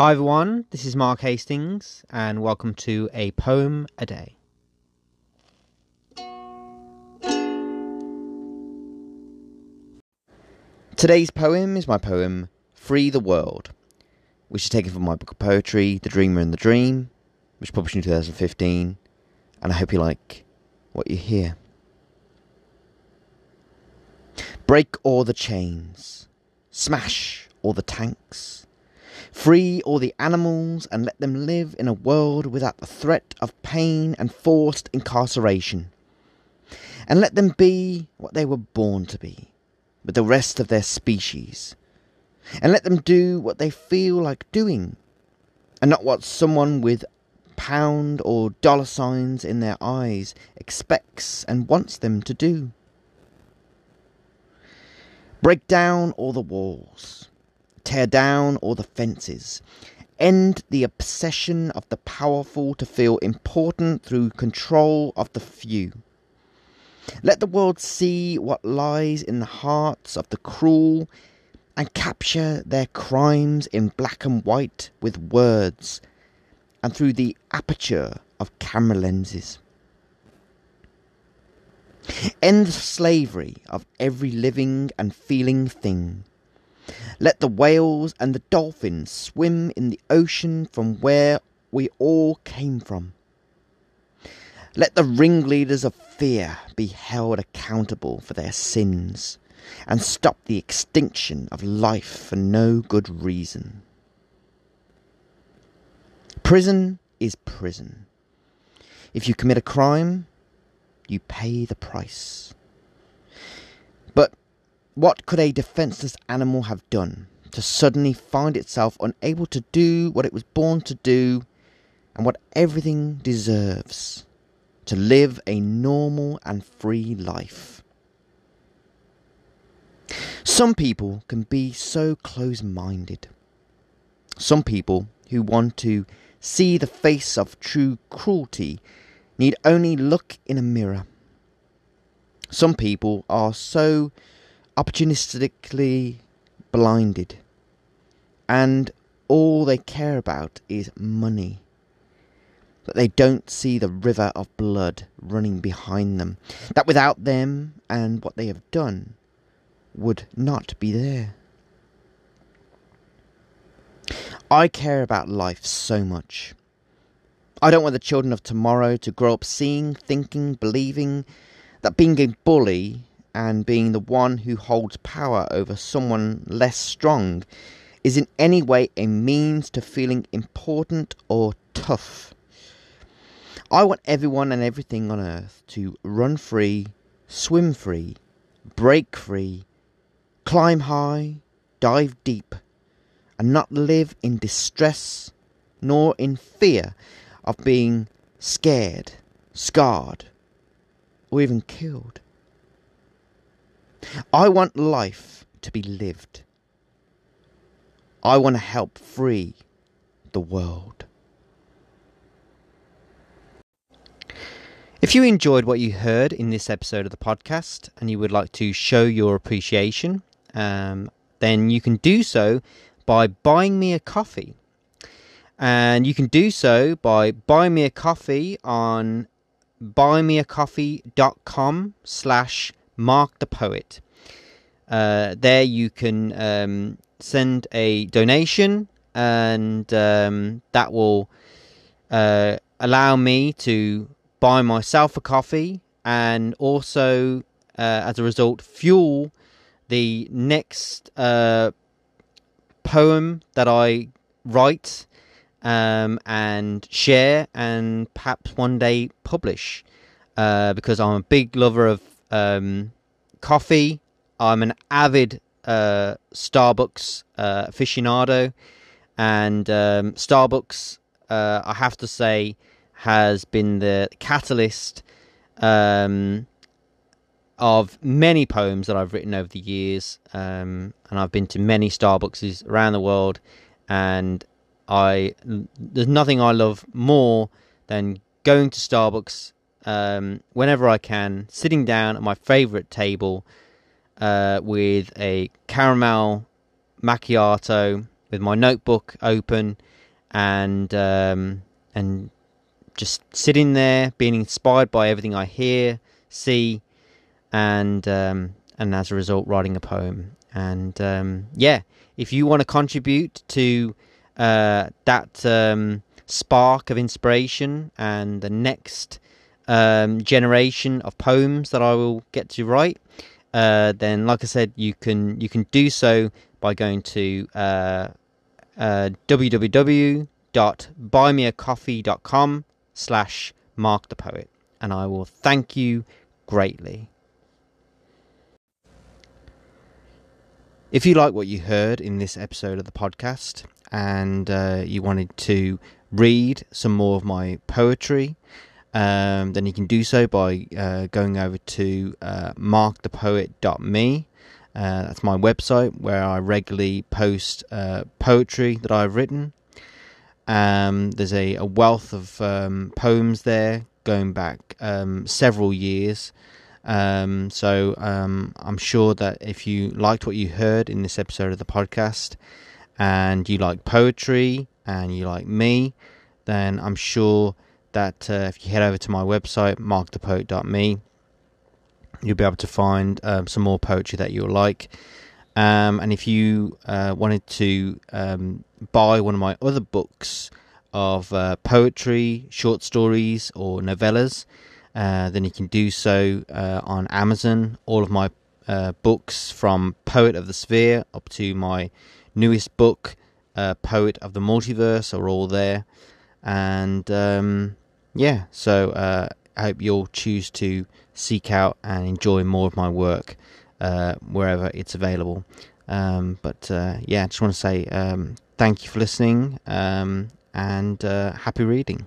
Hi everyone, this is Mark Hastings, and welcome to A Poem a Day. Today's poem is my poem Free the World, which is taken from my book of poetry, The Dreamer and the Dream, which published in 2015, and I hope you like what you hear. Break all the chains, smash all the tanks, free all the animals and let them live in a world without the threat of pain and forced incarceration. And let them be what they were born to be, with the rest of their species. And let them do what they feel like doing, and not what someone with pound or dollar signs in their eyes expects and wants them to do. Break down all the walls, tear down all the fences, end the obsession of the powerful to feel important through control of the few. Let the world see what lies in the hearts of the cruel and capture their crimes in black and white with words and through the aperture of camera lenses. End the slavery of every living and feeling thing. Let the whales and the dolphins swim in the ocean from where we all came from. Let the ringleaders of fear be held accountable for their sins and stop the extinction of life for no good reason. Prison is prison. If you commit a crime, you pay the price. But what could a defenseless animal have done to suddenly find itself unable to do what it was born to do and what everything deserves to live a normal and free life? Some people can be so close minded. Some people who want to see the face of true cruelty need only look in a mirror. Some people are so opportunistically blinded, and all they care about is money. That they don't see the river of blood running behind them, that without them and what they have done would not be there. I care about life so much. I don't want the children of tomorrow to grow up seeing, thinking, believing that being a bully and being the one who holds power over someone less strong is in any way a means to feeling important or tough. I want everyone and everything on earth to run free, swim free, break free, climb high, dive deep, and not live in distress nor in fear of being scared, scarred, or even killed. I want life to be lived. I want to help free the world. If you enjoyed what you heard in this episode of the podcast and you would like to show your appreciation, um, then you can do so by buying me a coffee. And you can do so by buying me a coffee on buymeacoffee.com slash mark the poet. Uh, there you can um, send a donation and um, that will uh, allow me to buy myself a coffee and also uh, as a result fuel the next uh, poem that I write um, and share and perhaps one day publish uh, because I'm a big lover of um, coffee. I'm an avid uh, Starbucks uh, aficionado, and um, Starbucks, uh, I have to say, has been the catalyst um, of many poems that I've written over the years, um, and I've been to many Starbucks around the world, and I there's nothing I love more than going to Starbucks um, whenever I can, sitting down at my favorite table uh, with a caramel macchiato with my notebook open and um, and just sitting there, being inspired by everything I hear, see, and um, and as a result, writing a poem. And um, yeah, if you want to contribute to uh, that um, spark of inspiration and the next um, generation of poems that I will get to write, uh, then like I said, you can you can do so by going to uh, uh, www.buymeacoffee.com slash mark the poet and I will thank you greatly. If you like what you heard in this episode of the podcast and uh, you wanted to read some more of my poetry, um, then you can do so by uh, going over to uh, markthepoet.me. Uh, that's my website where I regularly post uh, poetry that I've written. Um, there's a, a, wealth of um, poems there going back um, several years. Um, so um, I'm sure that if you liked what you heard in this episode of the podcast and you like poetry and you like me, then I'm sure that uh, if you head over to my website, markthepoet.me, you'll be able to find um, some more poetry that you'll like. Um, and if you uh, wanted to um, buy one of my other books of uh, poetry, short stories, or novellas, uh, then you can do so uh, on Amazon. All of my uh, books from Poet of the Sphere up to my newest book, Poet of the Multiverse, are all there. And um, yeah, so uh, I hope you'll choose to seek out and enjoy more of my work uh, wherever it's available. Um, but yeah, I just want to say um, thank you for listening um, and happy reading.